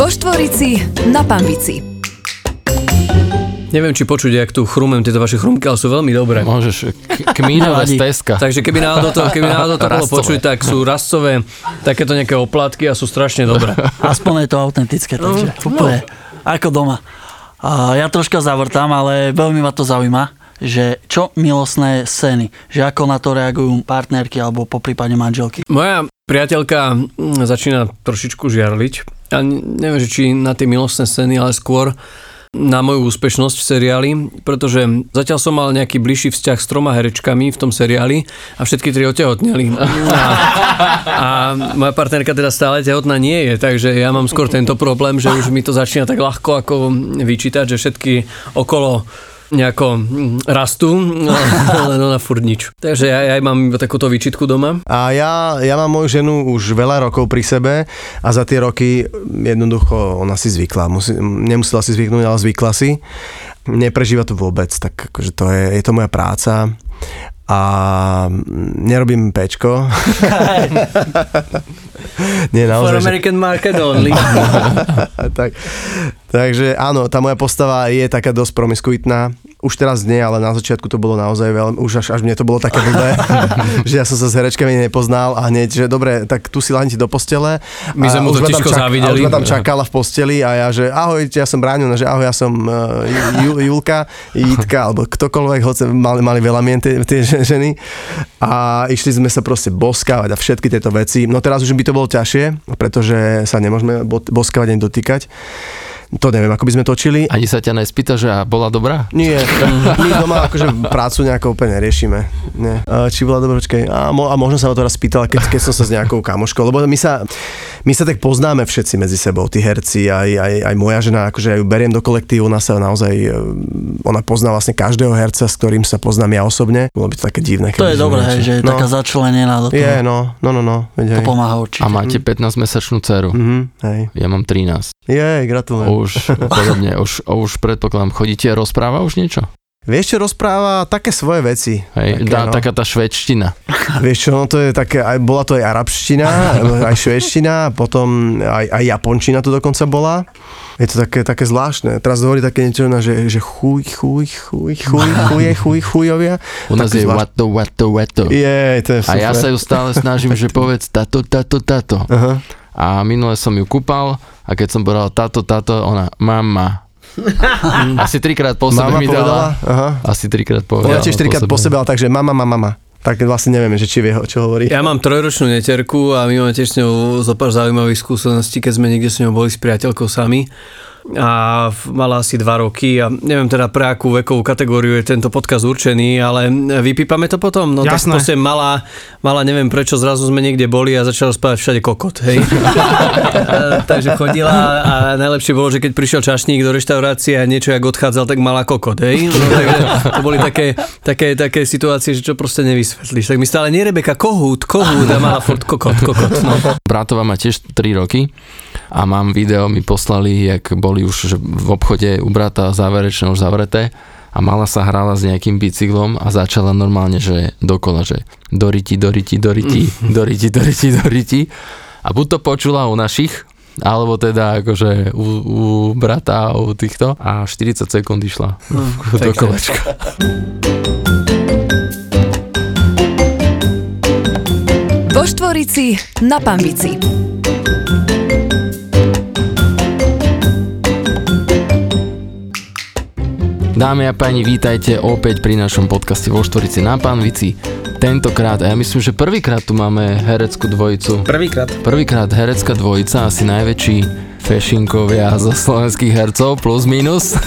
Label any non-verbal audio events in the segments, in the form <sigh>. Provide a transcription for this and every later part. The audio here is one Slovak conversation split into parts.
Vo Štvorici na Pambici. Neviem, či počuť, jak tu chrumem tieto vaše chrumky, ale sú veľmi dobré. Môžeš, kmínové z Teska. Takže keby náhodou to, keby <laughs> náhodou to bolo počuť, tak sú rastové takéto nejaké oplatky a sú strašne dobré. <laughs> Aspoň je to autentické, takže úplne ako doma. A ja troška zavrtám, ale veľmi ma to zaujíma, že čo milostné scény, že ako na to reagujú partnerky alebo po prípade manželky. Moja priateľka mm, začína trošičku žiarliť. A ne- neviem, že či na tie milostné scény, ale skôr na moju úspešnosť v seriáli, pretože zatiaľ som mal nejaký bližší vzťah s troma herečkami v tom seriáli a všetky tri otehotneli. <laughs> A, a moja partnerka teda stále tehotná nie je, takže ja mám skôr tento problém, že už mi to začína tak ľahko ako vyčítať, že všetky okolo nejako mm, rastú, <laughs> ale ona furt nič. Takže ja, ja mám takúto výčitku doma. A ja, ja mám moju ženu už veľa rokov pri sebe a za tie roky jednoducho ona si zvykla. Musí, nemusela si zvyknúť, ale zvykla si. Neprežíva to vôbec, tak akože to je, je to moja práca a nerobím pečko. <laughs> Nie, For naozaj, že- American market only. <laughs> tak, takže áno, tá moja postava je taká dosť promiskuitná. Už teraz nie, ale na začiatku to bolo naozaj veľmi, už až, až mne to bolo také blbé, <laughs> že ja som sa s herečkami nepoznal a hneď, že dobre, tak tu si lahni do postele. My sme mu to tiško čak- závideli. A už ma tam čakala v posteli a ja, že ahoj, ja som Bráňo, že ahoj, ja som uh, Ju, Julka, Jitka, alebo ktokoľvek, hoce mali, mali veľa mien tie, tie že- ženy a išli sme sa proste boskávať a všetky tieto veci. No teraz už by to bolo ťažšie, pretože sa nemôžeme bo- boskávať ani dotýkať. To neviem, ako by sme točili. Ani sa ťa nespýta, že a bola dobrá? Nie, <laughs> my doma akože prácu nejako úplne neriešime. Nie. Či bola dobrá. A, mo, a možno sa ma to raz spýtala, keď, keď som sa s nejakou kamoškou, lebo my sa, my sa tak poznáme všetci medzi sebou, tí herci, aj, aj, aj moja žena, akože ja ju beriem do kolektívu, ona sa naozaj, e, ona pozná vlastne každého herca, s ktorým sa poznám ja osobne. Bolo by to také divné. To je dobré, niečo- že je no, taká začlenená do toho. Je, no, no, no, no. Veď, To hej. pomáha určite. A máte 15-mesačnú dceru. Mhm, hej. Ja mám 13. Jej, gratulujem. Už podobne, už, už predpokladám, chodíte, rozpráva už niečo? Vieš, čo rozpráva? Také svoje veci. Hej, Také, tá, no. taká tá švedština. <laughs> Vieš čo, no to je také, aj, bola to aj arabština, <laughs> aj švedština, potom aj, aj japončina to dokonca bola. Je to také, také zvláštne. Teraz hovorí také niečo, že, že chuj, chuj, chuj, chuj, <laughs> chuje, chuj, chujovia. U nás je zvláštne. wato, wato, wato. Je, to je A ja sa ju stále snažím, že povedz tato, tato, tato. Aha. A minule som ju kúpal a keď som povedal tato, tato, ona mama. <laughs> Asi trikrát po sebe Mama mi povedala, dala. aha. Asi trikrát povedala. Ona tiež trikrát po sebe, ale takže mama, mama, mama. Tak vlastne nevieme, že či vie, čo hovorí. Ja mám trojročnú neterku a my máme tiež s ňou zo pár zaujímavých skúseností, keď sme niekde s ňou boli s priateľkou sami a mala asi dva roky a neviem teda pre akú vekovú kategóriu je tento podcast určený, ale vypípame to potom. No tak Jasné. proste mala, mala, neviem prečo, zrazu sme niekde boli a začala spávať všade kokot, hej. a, <laughs> takže chodila a najlepšie bolo, že keď prišiel čašník do reštaurácie a niečo jak odchádzal, tak mala kokot, hej. No, takže to boli také, také, také situácie, že čo proste nevysvetlíš. Tak mi stále nie Rebeka, kohút, kohút a mala furt kokot, kokot. No. Bratova má tiež 3 roky a mám video, mi poslali, jak boli už že v obchode u brata záverečné už zavreté a mala sa hrala s nejakým bicyklom a začala normálne, že dokola, že doriti, doriti, doriti, <laughs> doriti, doriti, doriti a buď to počula u našich, alebo teda akože u, u brata a u týchto a 40 sekúnd išla do pekne. kolečka. Vo Štvorici na Pambici. Dámy a páni, vítajte opäť pri našom podcaste vo Štvorici na Panvici. Tentokrát, a ja myslím, že prvýkrát tu máme hereckú dvojicu. Prvýkrát. Prvýkrát herecká dvojica, asi najväčší fešinkovia zo slovenských hercov, plus minus.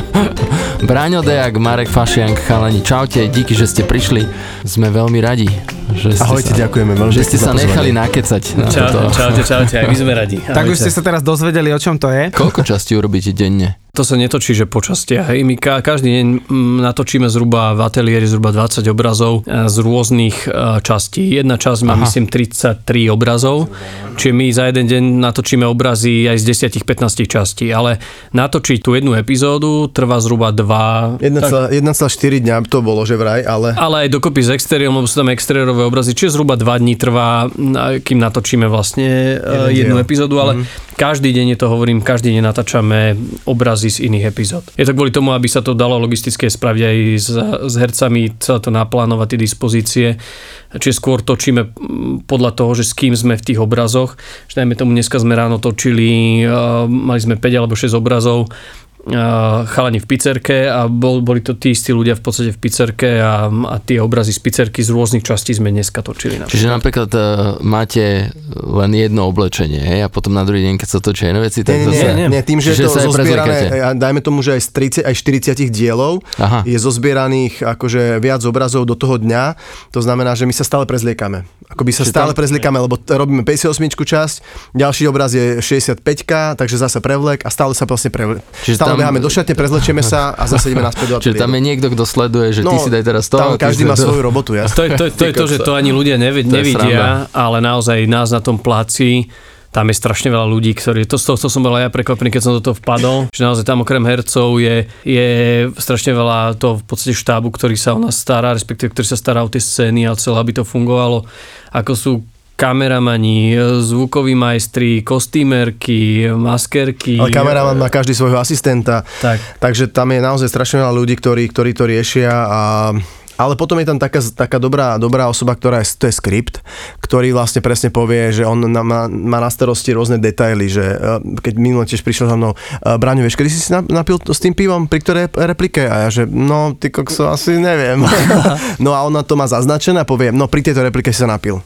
<laughs> Braňo Dejak, Marek Fašiank, chalani, čaute, díky, že ste prišli. Sme veľmi radi. Že ste Ahojte, sa, ďakujeme veľmi Že ste sa pozvanie. nechali nakecať na Čau, toto. čaute, čaute, aj my sme radi. Tak už ste sa teraz dozvedeli, o čom to je. Koľko časti urobíte denne? To sa netočí, že po častiach. Hej. My ka- každý deň mm, natočíme zhruba v ateliéri zhruba 20 obrazov e, z rôznych e, častí. Jedna časť má, Aha. myslím, 33 obrazov, čiže my za jeden deň natočíme obrazy aj z 10-15 častí, ale natočiť tú jednu epizódu trvá zhruba 2... 1,4 dňa to bolo, že vraj, ale... ale aj dokopy s exteriérom, lebo sú tam exteriérové obrazy, čiže zhruba 2 dní trvá, kým natočíme vlastne Jeden e, jednu diel. epizódu, ale každý deň, je to hovorím, každý deň natáčame obrazy z iných epizód. Je to kvôli tomu, aby sa to dalo logistické spraviť aj s, s hercami, celé to naplánovať, tie dispozície. Čiže skôr točíme podľa toho, že s kým sme v tých obrazoch. Že dajme tomu, dneska sme ráno točili, mali sme 5 alebo 6 obrazov, chalani v pizzerke a bol, boli to tí istí ľudia v podstate v pizzerke a, a tie obrazy z pizzerky z rôznych častí sme dneska točili. Čiže napríklad uh, máte len jedno oblečenie, hej, a potom na druhý deň, keď sa točia iné veci, tak Nie, nie, zase... nie, nie, tým, že, je to zozbierané, dajme tomu, že aj z 30, aj 40 dielov Aha. je zozbieraných akože viac obrazov do toho dňa, to znamená, že my sa stále prezliekame. Akoby sa Čiže stále tam- prezliekame, lebo t- robíme 58 časť, ďalší obraz je 65 takže zase prevlek a stále sa vlastne prevlek. Čiže Stále tam- beháme do šatne, prezlečieme sa a zase ideme naspäť do Čiže tam je niekto, kto sleduje, že ty si daj teraz to. No, Tam každý má to. svoju robotu, A jasne. to je to, to, je to že to ani ľudia nevi, To je nevidia, ale naozaj nás na tom pláci tam je strašne veľa ľudí, ktorí, to toho, to som bol aj ja prekvapený, keď som do toho vpadol, že naozaj tam okrem hercov je, je strašne veľa toho v podstate štábu, ktorý sa o nás stará, respektíve ktorý sa stará o tie scény a celé, aby to fungovalo, ako sú kameramani, zvukoví majstri, kostýmerky, maskerky. Ale kameraman má každý svojho asistenta, Tak. takže tam je naozaj strašne veľa ľudí, ktorí, ktorí to riešia a ale potom je tam taká, taká dobrá, dobrá osoba, ktorá je, to je skript, ktorý vlastne presne povie, že on na, má, má na starosti rôzne detaily, že eh, keď minule tiež prišiel za mnou, eh, Braňo, vieš, kedy si si nap- napil s tým pivom, pri ktorej replike? A ja, že no, ty kokso, asi neviem. <laughs> no a ona to má zaznačené a povie, no pri tejto replike si sa napil.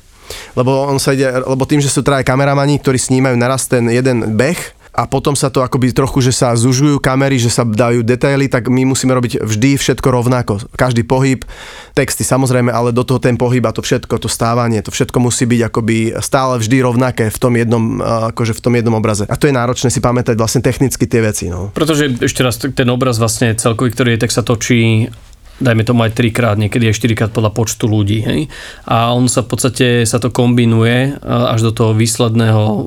Lebo on sa ide, lebo tým, že sú traje kameramani, ktorí snímajú naraz ten jeden beh, a potom sa to akoby trochu, že sa zužujú kamery, že sa dajú detaily, tak my musíme robiť vždy všetko rovnako. Každý pohyb, texty samozrejme, ale do toho ten pohyb a to všetko, to stávanie, to všetko musí byť akoby stále vždy rovnaké v tom jednom, akože v tom jednom obraze. A to je náročné si pamätať vlastne technicky tie veci. No. Pretože ešte raz, ten obraz vlastne celkový, ktorý je, tak sa točí dajme tomu aj trikrát, niekedy aj štyrikrát podľa počtu ľudí. Hej? A on sa v podstate, sa to kombinuje a, až do toho výsledného e,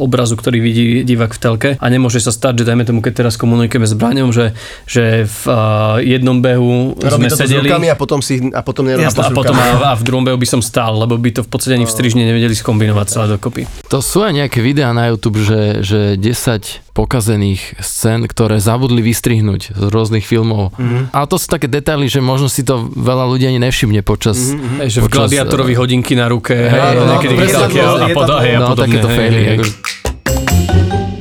obrazu, ktorý vidí divák v telke. A nemôže sa stať, že dajme tomu, keď teraz komunikujeme s Braňom, že, že v a, jednom behu Robí sme sedeli a potom si a potom nerobí a, potom a, a v druhom behu by som stál, lebo by to v podstate ani v strižni nevedeli skombinovať celé dokopy. To sú aj nejaké videá na YouTube, že, že 10 pokazených scén, ktoré zabudli vystrihnúť z rôznych filmov. Mm-hmm. A to sú také detaily, že možno si to veľa ľudí ani nevšimne počas... Mm-hmm. Že v gladiátorovi eh, hodinky na ruke, Hej, hej, no, niekedy no, a, a, a No, podobne. takéto hej. Akože,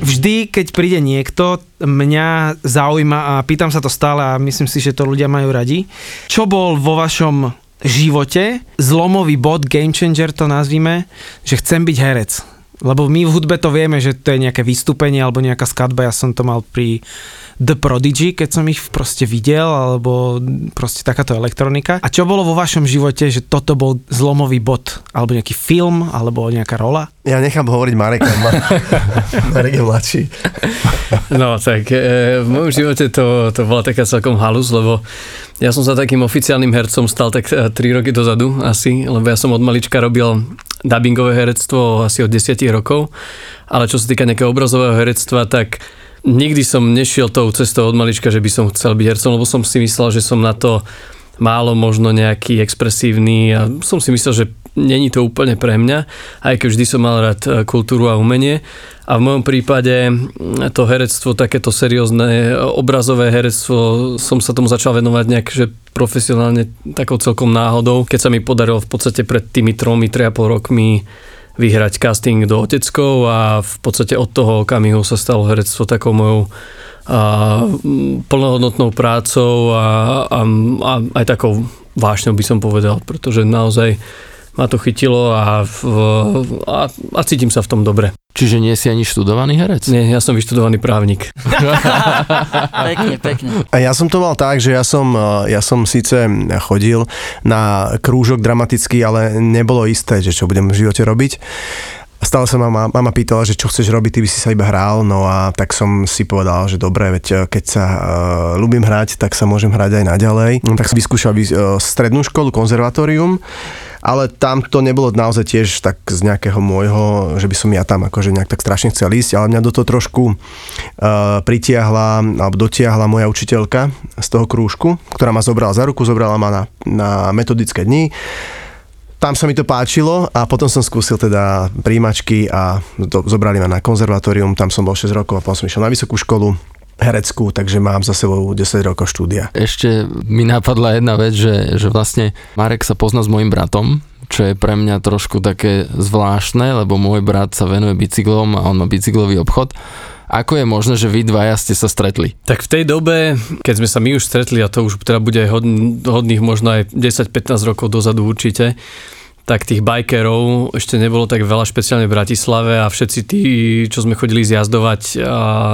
Vždy, keď príde niekto, mňa zaujíma a pýtam sa to stále a myslím si, že to ľudia majú radi. Čo bol vo vašom živote zlomový bod, game changer to nazvime, že chcem byť herec? Lebo my v hudbe to vieme, že to je nejaké vystúpenie alebo nejaká skladba, ja som to mal pri The Prodigy, keď som ich proste videl, alebo proste takáto elektronika. A čo bolo vo vašom živote, že toto bol zlomový bod? Alebo nejaký film, alebo nejaká rola? Ja nechám hovoriť Mareka. Ma- <laughs> Marek je mladší. No tak e, v mojom živote to, to bola taká celkom halus, lebo ja som sa takým oficiálnym hercom stal tak 3 roky dozadu asi, lebo ja som od malička robil dubbingové herectvo asi od 10 rokov, ale čo sa týka nejakého obrazového herectva, tak nikdy som nešiel tou cestou od malička, že by som chcel byť hercom, lebo som si myslel, že som na to málo možno nejaký expresívny a som si myslel, že není to úplne pre mňa, aj keď vždy som mal rád e, kultúru a umenie. A v mojom prípade to herectvo, takéto seriózne e, obrazové herectvo, som sa tomu začal venovať nejak, že profesionálne takou celkom náhodou, keď sa mi podarilo v podstate pred tými tromi, 3,5 rokmi vyhrať casting do Oteckov a v podstate od toho okamihu sa stalo herectvo takou mojou a, plnohodnotnou prácou a, a, a aj takou vášňou by som povedal, pretože naozaj ma to chytilo a, a, a cítim sa v tom dobre. čiže nie si ani študovaný herec? Nie, ja som vyštudovaný právnik. <laughs> Pekne, pekne. A ja som to mal tak, že ja som, eh, ja som síce chodil na krúžok dramatický, ale nebolo isté, že čo budem v živote robiť. A stále sa ma mama, mama pýtala, že čo chceš robiť, ty by si sa iba hral, no a tak som si povedal, že dobre, veď eh, keď sa uh, ľúbim hrať, tak sa môžem hrať aj naďalej. No, tak som vyskúšal uh, strednú školu, konzervatórium, ale tam to nebolo naozaj tiež tak z nejakého môjho, že by som ja tam akože nejak tak strašne chcel ísť, ale mňa do toho trošku uh, pritiahla alebo dotiahla moja učiteľka z toho krúžku, ktorá ma zobrala za ruku, zobrala ma na, na metodické dni. Tam sa mi to páčilo a potom som skúsil teda príjimačky a to, zobrali ma na konzervatórium, tam som bol 6 rokov a potom som išiel na vysokú školu hereckú, takže mám za sebou 10 rokov štúdia. Ešte mi napadla jedna vec, že, že vlastne Marek sa pozná s mojim bratom, čo je pre mňa trošku také zvláštne, lebo môj brat sa venuje bicyklom a on má bicyklový obchod ako je možné, že vy dvaja ste sa stretli? Tak v tej dobe, keď sme sa my už stretli, a to už teda bude hodných možno aj 10-15 rokov dozadu určite, tak tých bajkerov ešte nebolo tak veľa, špeciálne v Bratislave a všetci tí, čo sme chodili zjazdovať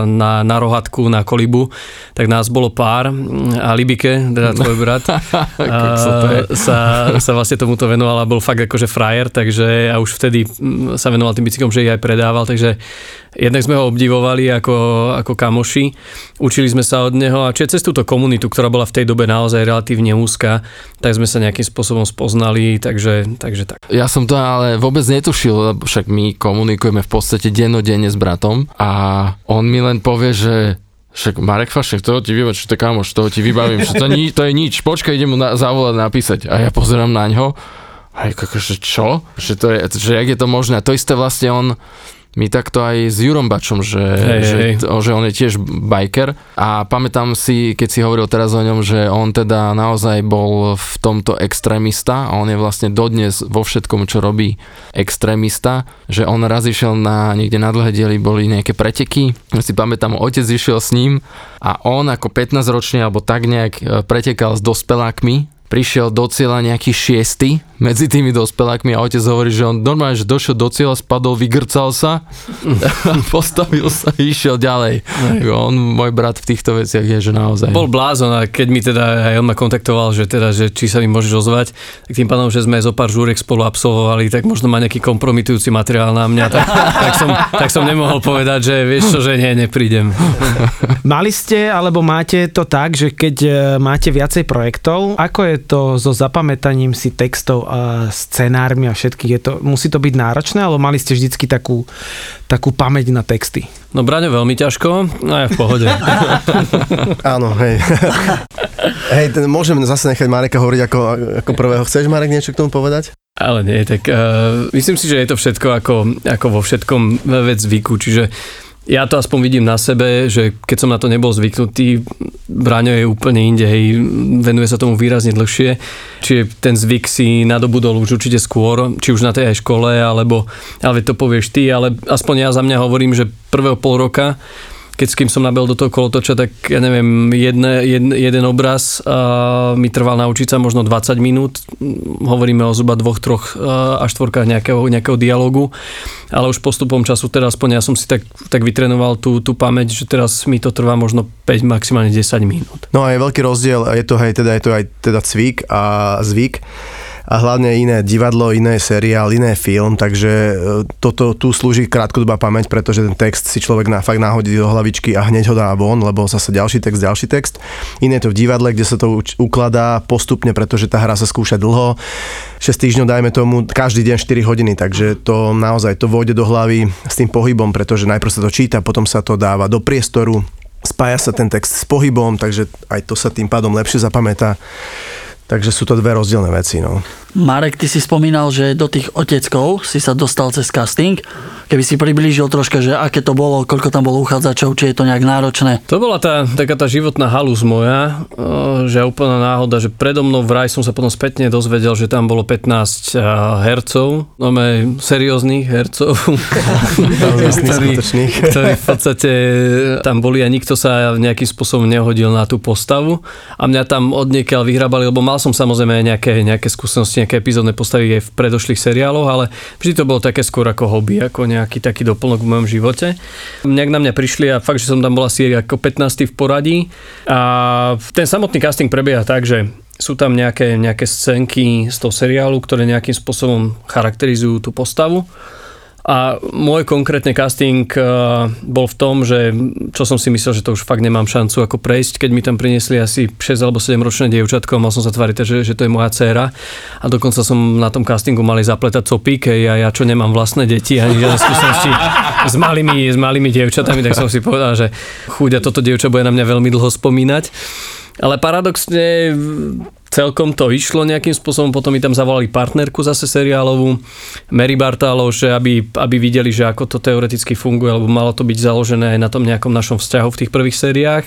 na, na rohatku, na kolibu, tak nás bolo pár. A Libike, teda tvoj brat, <laughs> sa, sa vlastne tomuto venoval a bol fakt akože frajer, takže a už vtedy sa venoval tým bicyklom, že ich aj predával, takže jednak sme ho obdivovali ako, ako kamoši, učili sme sa od neho a čiže cez túto komunitu, ktorá bola v tej dobe naozaj relatívne úzka, tak sme sa nejakým spôsobom spoznali, takže, takže tak. Ja som to ale vôbec netušil, lebo však my komunikujeme v podstate dennodenne s bratom a on mi len povie, že však Marek Fašek, toho ti vybavím, čo to kamoš, toho ti vybavím, že to, ni, to je nič, počkaj, idem mu na, zavolať napísať. A ja pozerám na ňo, a je akože čo? Že, to je, že jak je to možné? A to isté vlastne on, my takto aj s Jurom Bačom, že, hej, že, hej. že on je tiež biker. A pamätám si, keď si hovoril teraz o ňom, že on teda naozaj bol v tomto extrémista a on je vlastne dodnes vo všetkom, čo robí extrémista, že on raz išiel na niekde na dlhé diely, boli nejaké preteky, si pamätám, otec išiel s ním a on ako 15 ročný alebo tak nejak e, pretekal s dospelákmi prišiel do cieľa nejaký šiesty medzi tými dospelákmi a otec hovorí, že on normálne, že došiel do cieľa, spadol, vygrcal sa a <laughs> postavil sa a išiel ďalej. On, môj brat v týchto veciach je, že naozaj. Bol blázon a keď mi teda aj on ma kontaktoval, že teda, že či sa mi môžeš ozvať, tak tým pádom, že sme zo pár žúrek spolu absolvovali, tak možno má nejaký kompromitujúci materiál na mňa, tak, tak, som, tak som nemohol povedať, že vieš čo, že nie, neprídem. Mali ste, alebo máte to tak, že keď e, máte viacej projektov, ako je to so zapamätaním si textov a scenármi a všetkých? Je to, musí to byť náročné, alebo mali ste vždycky takú, takú pamäť na texty? No Braňo veľmi ťažko, no ja v pohode. <laughs> Áno, hej. <laughs> hej, ten, môžem zase nechať Mareka hovoriť ako, ako prvého. Chceš, Marek, niečo k tomu povedať? Ale nie, tak uh, myslím si, že je to všetko ako, ako vo všetkom vec zvyku, čiže ja to aspoň vidím na sebe, že keď som na to nebol zvyknutý, Braňo je úplne inde, hej, venuje sa tomu výrazne dlhšie, čiže ten zvyk si nadobudol už určite skôr, či už na tej aj škole, alebo, ale to povieš ty, ale aspoň ja za mňa hovorím, že prvého pol roka keď s kým som nabel do toho kolotoča, tak ja neviem, jedne, jedne, jeden obraz uh, mi trval naučiť sa možno 20 minút. Hovoríme o zhruba dvoch, troch uh, až štvorkách nejakého, nejakého dialogu. Ale už postupom času, teraz aspoň ja som si tak, tak vytrenoval tú, tú pamäť, že teraz mi to trvá možno 5, maximálne 10 minút. No a je veľký rozdiel, je to, hej, teda, je to aj teda cvik a zvyk a hlavne iné divadlo, iné seriál, iné film, takže e, toto tu slúži krátkodobá pamäť, pretože ten text si človek na, fakt náhodí do hlavičky a hneď ho dá von, lebo zase ďalší text, ďalší text. Iné to v divadle, kde sa to ukladá postupne, pretože tá hra sa skúša dlho. 6 týždňov, dajme tomu, každý deň 4 hodiny, takže to naozaj to vôjde do hlavy s tým pohybom, pretože najprv sa to číta, potom sa to dáva do priestoru, spája sa ten text s pohybom, takže aj to sa tým pádom lepšie zapamätá. Takže sú to dve rozdielne veci. No. Marek, ty si spomínal, že do tých oteckov si sa dostal cez casting. Keby si priblížil troška, že aké to bolo, koľko tam bolo uchádzačov, či je to nejak náročné. To bola tá, taká tá životná halus moja, že úplná náhoda, že predo mnou vraj som sa potom spätne dozvedel, že tam bolo 15 hercov, no serióznych hercov, <laughs> ktorí, ktorí v podstate tam boli a nikto sa nejakým spôsobom nehodil na tú postavu a mňa tam odniekiaľ vyhrabali, lebo mal som samozrejme nejaké, nejaké skúsenosti, nejaké epizódne postavy aj v predošlých seriáloch, ale vždy to bolo také skôr ako hobby, ako nejaký taký doplnok v mojom živote. Nejak na mňa prišli a fakt, že som tam bol asi ako 15. v poradí a ten samotný casting prebieha tak, že sú tam nejaké, nejaké scénky z toho seriálu, ktoré nejakým spôsobom charakterizujú tú postavu A môj konkrétne casting eh, bol v tom, že čo som si myslel, že to už fakt nemám šancu ako prejsť, keď mi tam priniesli asi 6 alebo 7 ročné dievčatko, mal som sa tváriť, že, že to je moja dcéra a dokonca som na tom castingu mali zapletať copík a ja, čo nemám vlastné deti ani žiadne skúsenosti <laughs> s malými, s malými dievčatami, tak som si povedal, že chúďa, toto dievča bude na mňa veľmi dlho spomínať. Ale paradoxne celkom to išlo nejakým spôsobom, potom mi tam zavolali partnerku zase seriálovú, Mary Bartálov, že aby, aby videli, že ako to teoreticky funguje, lebo malo to byť založené aj na tom nejakom našom vzťahu v tých prvých sériách.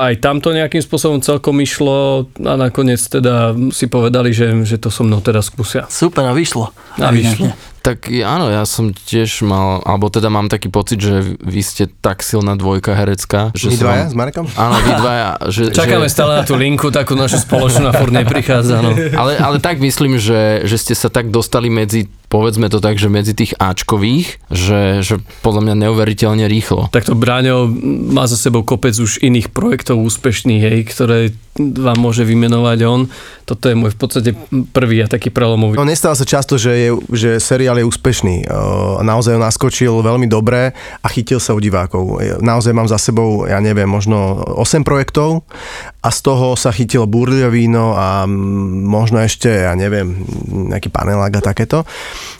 Aj tam to nejakým spôsobom celkom išlo a nakoniec teda si povedali, že, že to so mnou teda skúsia. Super, a vyšlo. A vyšlo. Tak áno, ja som tiež mal, alebo teda mám taký pocit, že vy ste tak silná dvojka herecká. Že My sa dvaja vám- s Marekom? Áno, vy dvaja. <laughs> Že, Čakáme že, stále na tú linku, takú našu spoločnú a furt neprichádza. No. <laughs> ale, ale tak myslím, že, že ste sa tak dostali medzi, povedzme to tak, že medzi tých Ačkových, že, že podľa mňa neuveriteľne rýchlo. Takto Bráňo má za sebou kopec už iných projektov úspešných, hej, ktoré vám môže vymenovať on. Toto je môj v podstate prvý a taký prelomový. No nestáva sa často, že, je, že seriál je úspešný. Naozaj naskočil veľmi dobre a chytil sa u divákov. Naozaj mám za sebou, ja neviem, možno 8 projektov a z toho sa chytilo Burlio víno a možno ešte, ja neviem, nejaký panelák a takéto,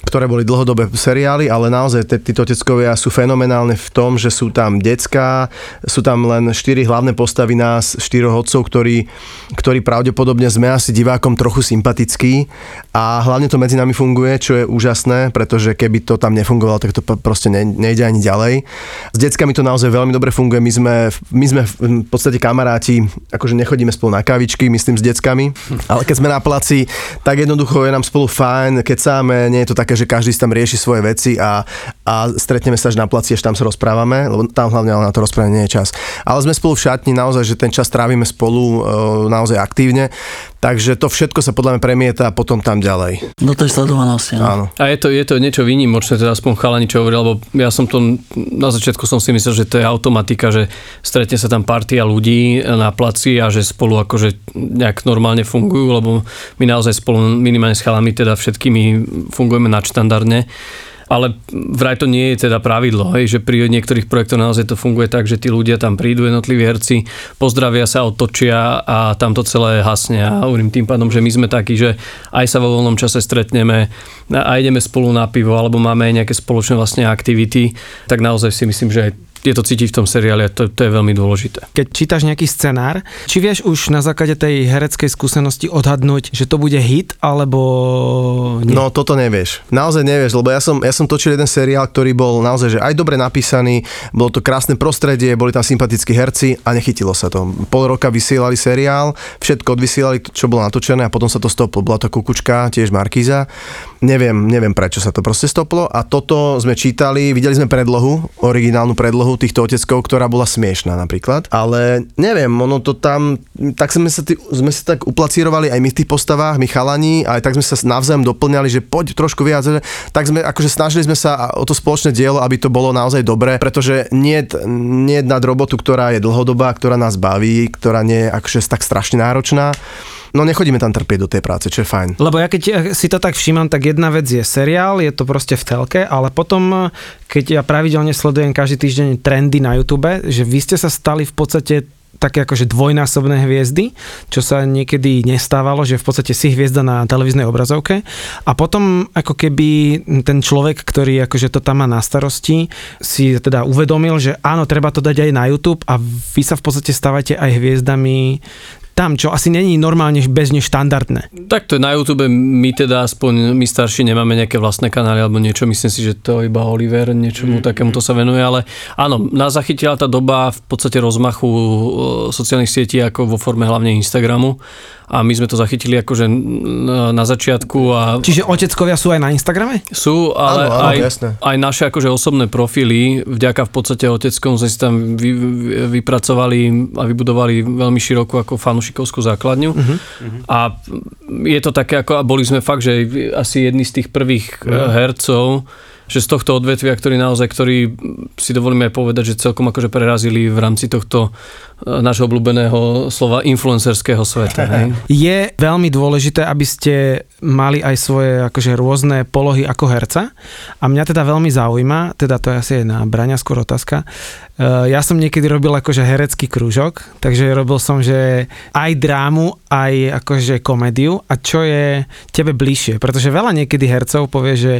ktoré boli dlhodobé seriály, ale naozaj tí- títo teckovia sú fenomenálne v tom, že sú tam decká, sú tam len štyri hlavné postavy nás, štyroch otcov, ktorí, ktorí pravdepodobne sme asi divákom trochu sympatickí. A hlavne to medzi nami funguje, čo je úžasné, pretože keby to tam nefungovalo, tak to proste ne, nejde ani ďalej. S deckami to naozaj veľmi dobre funguje, my sme, my sme v podstate kamaráti, akože nechodíme spolu na kavičky, myslím s deckami, ale keď sme na placi, tak jednoducho je nám spolu fajn, keď sáme, nie je to také, že každý si tam rieši svoje veci a, a stretneme sa až na placi, až tam sa rozprávame, lebo tam hlavne ale na to rozprávanie nie je čas. Ale sme spolu v šatni, naozaj, že ten čas trávime spolu e, naozaj aktívne, takže to všetko sa podľa mňa premieta potom tam ďalej. Do tej sledovanosti. No. Áno. A je to, je to niečo výnimočné, teda aspoň chalani, čo hovoril, lebo ja som to, na začiatku som si myslel, že to je automatika, že stretne sa tam partia ľudí na placi a že spolu akože nejak normálne fungujú, lebo my naozaj spolu minimálne s chalami teda všetkými fungujeme nadštandardne. Ale vraj to nie je teda pravidlo, hej, že pri niektorých projektoch naozaj to funguje tak, že tí ľudia tam prídu, jednotliví herci, pozdravia sa, otočia a tam to celé hasne. A hovorím tým pádom, že my sme takí, že aj sa vo voľnom čase stretneme a ideme spolu na pivo, alebo máme aj nejaké spoločné vlastne aktivity, tak naozaj si myslím, že aj je to cítiť v tom seriáli a to, to je veľmi dôležité. Keď čítaš nejaký scenár, či vieš už na základe tej hereckej skúsenosti odhadnúť, že to bude hit, alebo nie? No toto nevieš. Naozaj nevieš, lebo ja som, ja som točil jeden seriál, ktorý bol naozaj že aj dobre napísaný, bolo to krásne prostredie, boli tam sympatickí herci a nechytilo sa to. Pol roka vysielali seriál, všetko odvysielali, čo bolo natočené a potom sa to stoplo. Bola to kukučka, tiež Markíza. Neviem, neviem prečo sa to proste stoplo a toto sme čítali, videli sme predlohu, originálnu predlohu týchto oteckov, ktorá bola smiešná napríklad, ale neviem, ono to tam, tak sme sa, tý, sme sa tak uplacírovali aj my v tých postavách, my chalani, aj tak sme sa navzájom doplňali, že poď trošku viac, že- tak sme akože snažili sme sa o to spoločné dielo, aby to bolo naozaj dobré, pretože nie, nie nad robotu, ktorá je dlhodobá, ktorá nás baví, ktorá nie je akože tak strašne náročná. No nechodíme tam trpieť do tej práce, čo je fajn. Lebo ja keď si to tak všímam, tak jedna vec je seriál, je to proste v telke, ale potom, keď ja pravidelne sledujem každý týždeň trendy na YouTube, že vy ste sa stali v podstate také akože dvojnásobné hviezdy, čo sa niekedy nestávalo, že v podstate si hviezda na televíznej obrazovke a potom ako keby ten človek, ktorý akože to tam má na starosti, si teda uvedomil, že áno, treba to dať aj na YouTube a vy sa v podstate stávate aj hviezdami tam, čo asi není normálne bežne štandardné. Tak to je na YouTube, my teda aspoň, my starší nemáme nejaké vlastné kanály alebo niečo, myslím si, že to iba Oliver niečomu mm. takému to sa venuje, ale áno, nás zachytila tá doba v podstate rozmachu e, sociálnych sietí ako vo forme hlavne Instagramu a my sme to zachytili akože na, začiatku a Čiže oteckovia sú aj na Instagrame? sú, ale Áno, áno, aj, jasné. aj naše akože osobné profily, vďaka v podstate oteckom sme si tam vy, vy, vypracovali a vybudovali veľmi širokú ako fanušikovskú základňu. Uh-huh. A je to také ako, a boli sme fakt, že asi jedni z tých prvých uh-huh. hercov, že z tohto odvetvia, ktorý naozaj, ktorý si dovolíme aj povedať, že celkom akože prerazili v rámci tohto e, nášho obľúbeného slova influencerského sveta. Hej? <laughs> Je veľmi dôležité, aby ste mali aj svoje akože rôzne polohy ako herca a mňa teda veľmi zaujíma, teda to je asi na Braňa skôr otázka, e, ja som niekedy robil akože herecký krúžok, takže robil som, že aj drámu, aj akože komédiu a čo je tebe bližšie, pretože veľa niekedy hercov povie, že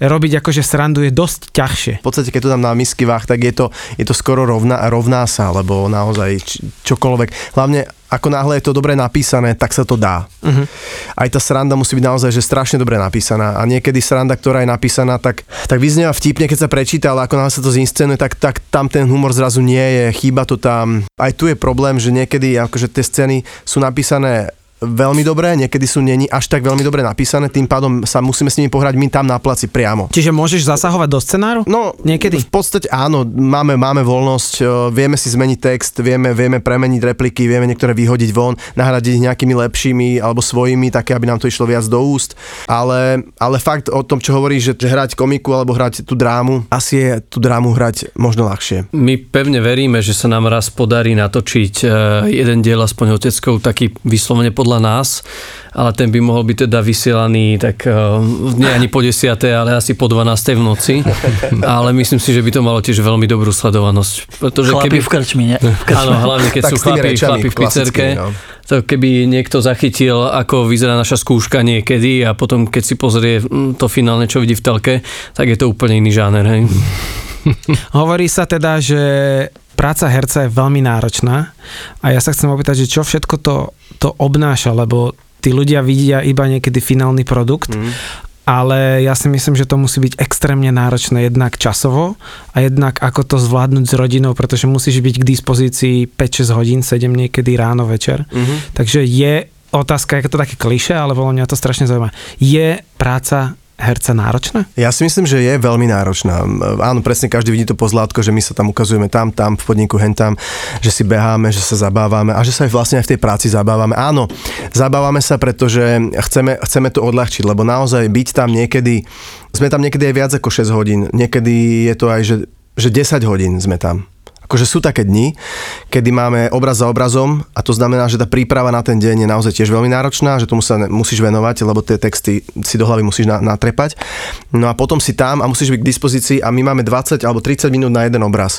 robiť akože srandu je dosť ťažšie. V podstate, keď to dám na misky váh, tak je to, je to skoro rovná, rovná sa, lebo naozaj č- čokoľvek. Hlavne ako náhle je to dobre napísané, tak sa to dá. Uh-huh. Aj tá sranda musí byť naozaj že strašne dobre napísaná. A niekedy sranda, ktorá je napísaná, tak, tak vyznieva vtipne, keď sa prečíta, ale ako náhle sa to zinscenuje, tak, tak tam ten humor zrazu nie je, chýba to tam. Aj tu je problém, že niekedy akože tie scény sú napísané veľmi dobré, niekedy sú není až tak veľmi dobre napísané, tým pádom sa musíme s nimi pohrať my tam na placi priamo. Čiže môžeš zasahovať do scenáru? No, Niekedy? V podstate áno, máme, máme voľnosť, e, vieme si zmeniť text, vieme, vieme premeniť repliky, vieme niektoré vyhodiť von, nahradiť ich nejakými lepšími alebo svojimi, také, aby nám to išlo viac do úst. Ale, ale fakt o tom, čo hovoríš, že, že hrať komiku alebo hrať tú drámu, asi je tú drámu hrať možno ľahšie. My pevne veríme, že sa nám raz podarí natočiť e, jeden diel aspoň oteckou taký vyslovene podľa nás, ale ten by mohol byť teda vysielaný tak uh, nie ani po 10, ale asi po 12 v noci. <laughs> Ale myslím si, že by to malo tiež veľmi dobrú sledovanosť. Pretože Chlapi keby, v krčmi, nie? V krčmi. Áno, hlavne keď Tak sú chlapi, rečami chlapi v pizzerke. no. To keby niekto zachytil, ako vyzerá naša skúška niekedy a potom keď si pozrie mm, to finálne, čo vidí v telke, tak je to úplne iný žáner. Hej? <laughs> Hovorí sa teda, že práca herca je veľmi náročná a ja sa chcem opýtať, že čo všetko to, to obnáša, lebo tí ľudia vidia iba niekedy finálny produkt, mm. ale ja si myslím, že to musí byť extrémne náročné jednak časovo a jednak ako to zvládnuť s rodinou, pretože musíš byť k dispozícii 5-6 hodín, 7 niekedy ráno, večer. Mm-hmm. Takže je otázka, je to také kliše, ale podľa mňa to strašne zaujíma. Je práca herca náročná? Ja si myslím, že je veľmi náročná. Áno, presne každý vidí to pozlátko, že my sa tam ukazujeme tam, tam, v podniku, hen že si beháme, že sa zabávame a že sa aj vlastne aj v tej práci zabávame. Áno, zabávame sa, pretože chceme, chceme to odľahčiť, lebo naozaj byť tam niekedy, sme tam niekedy aj viac ako 6 hodín, niekedy je to aj, že, že 10 hodín sme tam akože sú také dni, kedy máme obraz za obrazom a to znamená, že tá príprava na ten deň je naozaj tiež veľmi náročná, že tomu sa musíš venovať, lebo tie texty si do hlavy musíš na, natrepať. No a potom si tam a musíš byť k dispozícii a my máme 20 alebo 30 minút na jeden obraz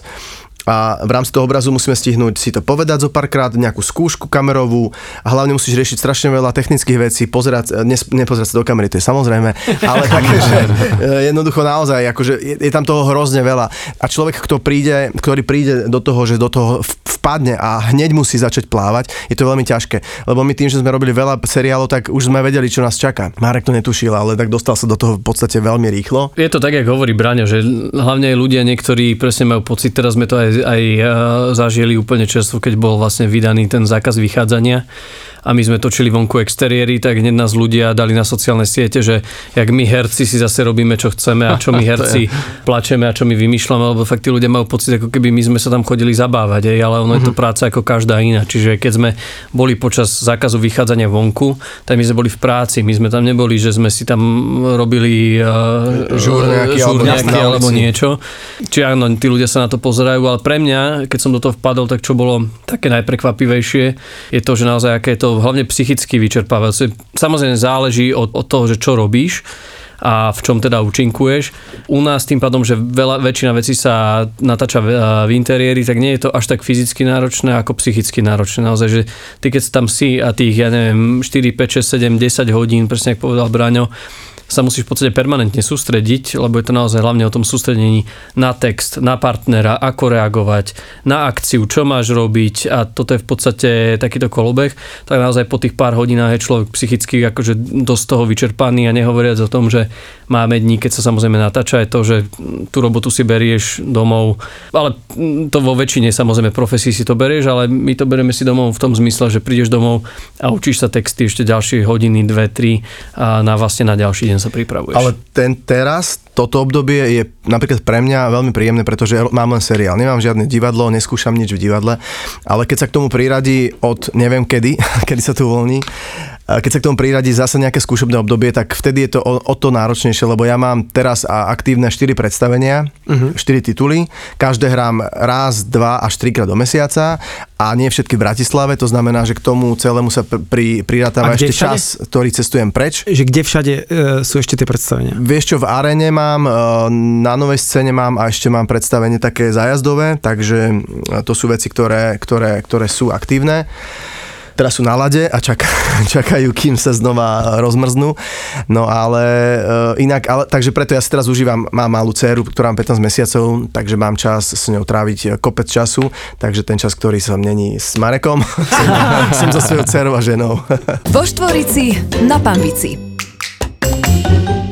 a v rámci toho obrazu musíme stihnúť si to povedať zo párkrát, nejakú skúšku kamerovú a hlavne musíš riešiť strašne veľa technických vecí, pozerať, ne, nepozerať sa do kamery, to je samozrejme, ale <laughs> také, že e, jednoducho naozaj, akože je, je tam toho hrozne veľa. A človek, kto príde, ktorý príde do toho, že do toho vpadne a hneď musí začať plávať, je to veľmi ťažké. Lebo my tým, že sme robili veľa seriálov, tak už sme vedeli, čo nás čaká. Marek to netušil, ale tak dostal sa do toho v podstate veľmi rýchlo. Je to tak, ako hovorí Braňo, že hlavne ľudia niektorí presne majú pocit, teraz sme to aj, aj e, zažili úplne čerstvo, keď bol vlastne vydaný ten zákaz vychádzania a my sme točili vonku exteriéry, tak hneď nás ľudia dali na sociálne siete, že jak my herci si zase robíme, čo chceme a čo my <laughs> herci plačeme a čo my vymýšľame, lebo fakt tí ľudia majú pocit, ako keby my sme sa tam chodili zabávať, aj, ale ono mm-hmm. je to práca ako každá iná. Čiže keď sme boli počas zákazu vychádzania vonku, tak my sme boli v práci, my sme tam neboli, že sme si tam robili uh, žúr nejaký, žúr alebo, nejaký alebo niečo. Čiže áno, tí ľudia sa na to pozerajú, ale pre mňa, keď som do toho vpadol, tak čo bolo také najprekvapivejšie, je to, že naozaj aké je to hlavne psychicky vyčerpávajúce. Samozrejme záleží od, od toho, že čo robíš a v čom teda účinkuješ. U nás tým pádom, že veľa, väčšina vecí sa natáča v, v interiéri, tak nie je to až tak fyzicky náročné ako psychicky náročné. Naozaj, že ty keď tam si a tých, ja neviem, 4, 5, 6, 7, 10 hodín, presne ako povedal Braňo, sa musíš v podstate permanentne sústrediť, lebo je to naozaj hlavne o tom sústredení na text, na partnera, ako reagovať, na akciu, čo máš robiť a toto je v podstate takýto kolobeh, tak naozaj po tých pár hodinách je človek psychicky akože dosť toho vyčerpaný a nehovoriac o tom, že máme dní, keď sa samozrejme natáča, je to, že tú robotu si berieš domov, ale to vo väčšine samozrejme profesí si to berieš, ale my to berieme si domov v tom zmysle, že prídeš domov a učíš sa texty ešte ďalšie hodiny, dve, tri a na vlastne na ďalší deň sa pripravuješ. Ale ten teraz, toto obdobie je napríklad pre mňa veľmi príjemné, pretože mám len seriál. Nemám žiadne divadlo, neskúšam nič v divadle, ale keď sa k tomu priradí od neviem kedy, <laughs> kedy sa tu uvoľní, keď sa k tomu priradí zase nejaké skúšobné obdobie, tak vtedy je to o, o to náročnejšie, lebo ja mám teraz aktívne 4 predstavenia, uh-huh. 4 tituly, každé hrám raz, dva až trikrát do mesiaca a nie všetky v Bratislave, to znamená, že k tomu celému sa pr- pri, A prirátáva kde ešte všade? čas, ktorý cestujem preč. Že kde všade e, sú ešte tie predstavenia? Vieš čo, v aréne mám, e, na novej scéne mám a ešte mám predstavenie také zájazdové, takže e, to sú veci, ktoré, ktoré, ktoré sú aktívne. Teraz sú na lade a čak, <laughs> čakajú, kým sa znova rozmrznú. No ale e, inak, ale, takže preto ja si teraz užívam, mám malú dceru, ktorá má 15 mesiacov, takže mám čas s ňou tráviť kopec času, takže ten čas, ktorý som není s Marekom, <laughs> som, som so svojou dcerou a ženou. Vo Štvorici na Pambici.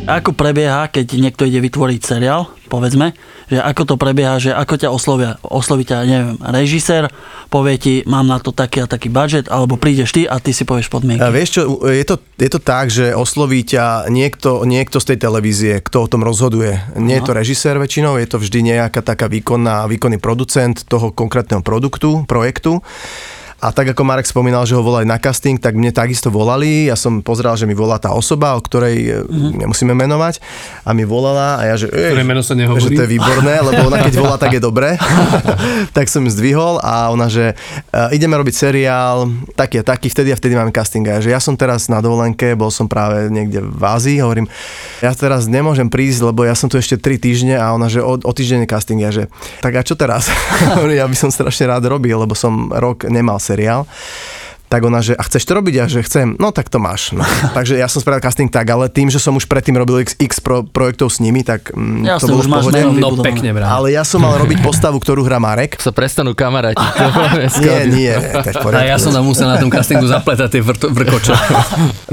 Ako prebieha, keď niekto ide vytvoriť seriál, povedzme, že ako to prebieha, že ako ťa oslovia, osloví ťa, neviem, režisér, povie ti, mám na to taký a taký budget, alebo prídeš ty a ty si povieš podmienky. A vieš čo, je to, je to tak, že osloví ťa niekto, niekto z tej televízie, kto o tom rozhoduje. Nie je to režisér väčšinou, je to vždy nejaká taká výkonná, výkonný producent toho konkrétneho produktu, projektu. A tak ako Marek spomínal, že ho volali na casting, tak mne takisto volali. Ja som pozrel, že mi volá tá osoba, o ktorej mm-hmm. nemusíme menovať. A mi volala a ja, že, Ktoré meno sa nehovorí. že to je výborné, lebo ona keď volá, tak je dobré. <laughs> tak som zdvihol a ona, že uh, ideme robiť seriál, taký a taký, vtedy a vtedy máme casting. A ja, že ja som teraz na dovolenke, bol som práve niekde v Ázii, hovorím, ja teraz nemôžem prísť, lebo ja som tu ešte 3 týždne a ona, že o, o týždeň je casting. Ja, že tak a čo teraz? <laughs> Ja by som strašne rád robil, lebo som rok nemal seriál. Tak ona, že a chceš to robiť? Ja, že chcem. No tak to máš. No. <laughs> Takže ja som spravil casting tak, ale tým, že som už predtým robil x, x pro, projektov s nimi, tak mm, Jasne, to bolo už v máš meno No pekne, brá. Ale ja som mal robiť <laughs> postavu, ktorú hrá Marek. Sa prestanú kamaráti. <laughs> Nie, nie, A ja som tam musel na tom castingu zapletať tie vrt- vrkoče.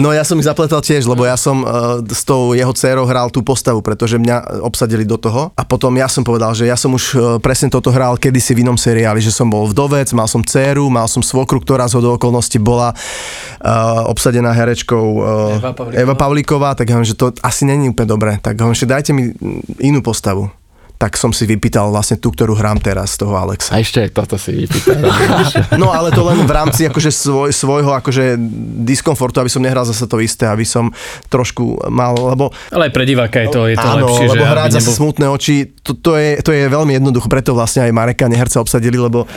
No ja som ich zapletal tiež, lebo ja som uh, s tou jeho dcerou hral tú postavu, pretože mňa obsadili do toho. A potom ja som povedal, že ja som už uh, presne toto hral kedysi v inom seriáli, že som bol vdovec, mal som dceru, mal som svokru, ktorá z hodou okolností bola uh, obsadená herečkou uh, Eva Pavlíková. Tak hovorím, že to asi není úplne dobré. Tak hovorím, že dajte mi inú postavu. Tak som si vypýtal vlastne tú, ktorú hrám teraz, toho Alexa. A ešte aj toto si vypýtal. <laughs> No ale to len v rámci akože svoj, svojho akože diskomfortu, aby som nehral zase to isté, aby som trošku mal, lebo Ale aj pre diváka je to, je to áno, lepšie, lebo že hrať zase nebol... smutné oči, to, to, je, to je veľmi jednoduché, preto vlastne aj Mareka neherca obsadili, lebo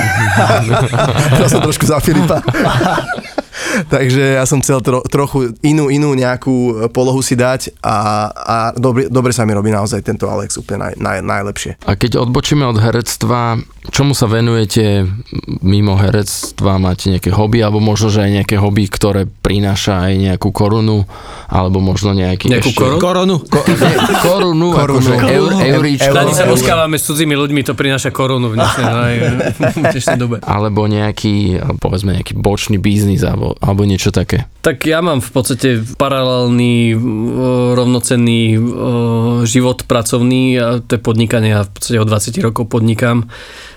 <laughs> <laughs> to som trošku za Filipa. <laughs> Takže ja som chcel tro, trochu inú, inú nejakú polohu si dať a, a dobre, dobre sa mi robí naozaj tento Alex úplne naj, naj, najlepšie. A keď odbočíme od herectva, čomu sa venujete mimo herectva? Máte nejaké hobby, alebo možno, že aj nejaké hobby, ktoré prináša aj nejakú korunu, alebo možno nejaký Nejakú ešte... korunu? Koronu. Ko, nie, korunu, Korunu. akože eur, euríčko. Tady sa poskávame s cudzími ľuďmi, to prináša korunu v dnešnej <laughs> dobe. alebo nejaký, povedzme, nejaký bočný biznis, alebo, alebo niečo také. Tak ja mám v podstate paralelný, e, rovnocenný e, život pracovný a to je podnikanie. Ja v podstate od 20 rokov podnikám.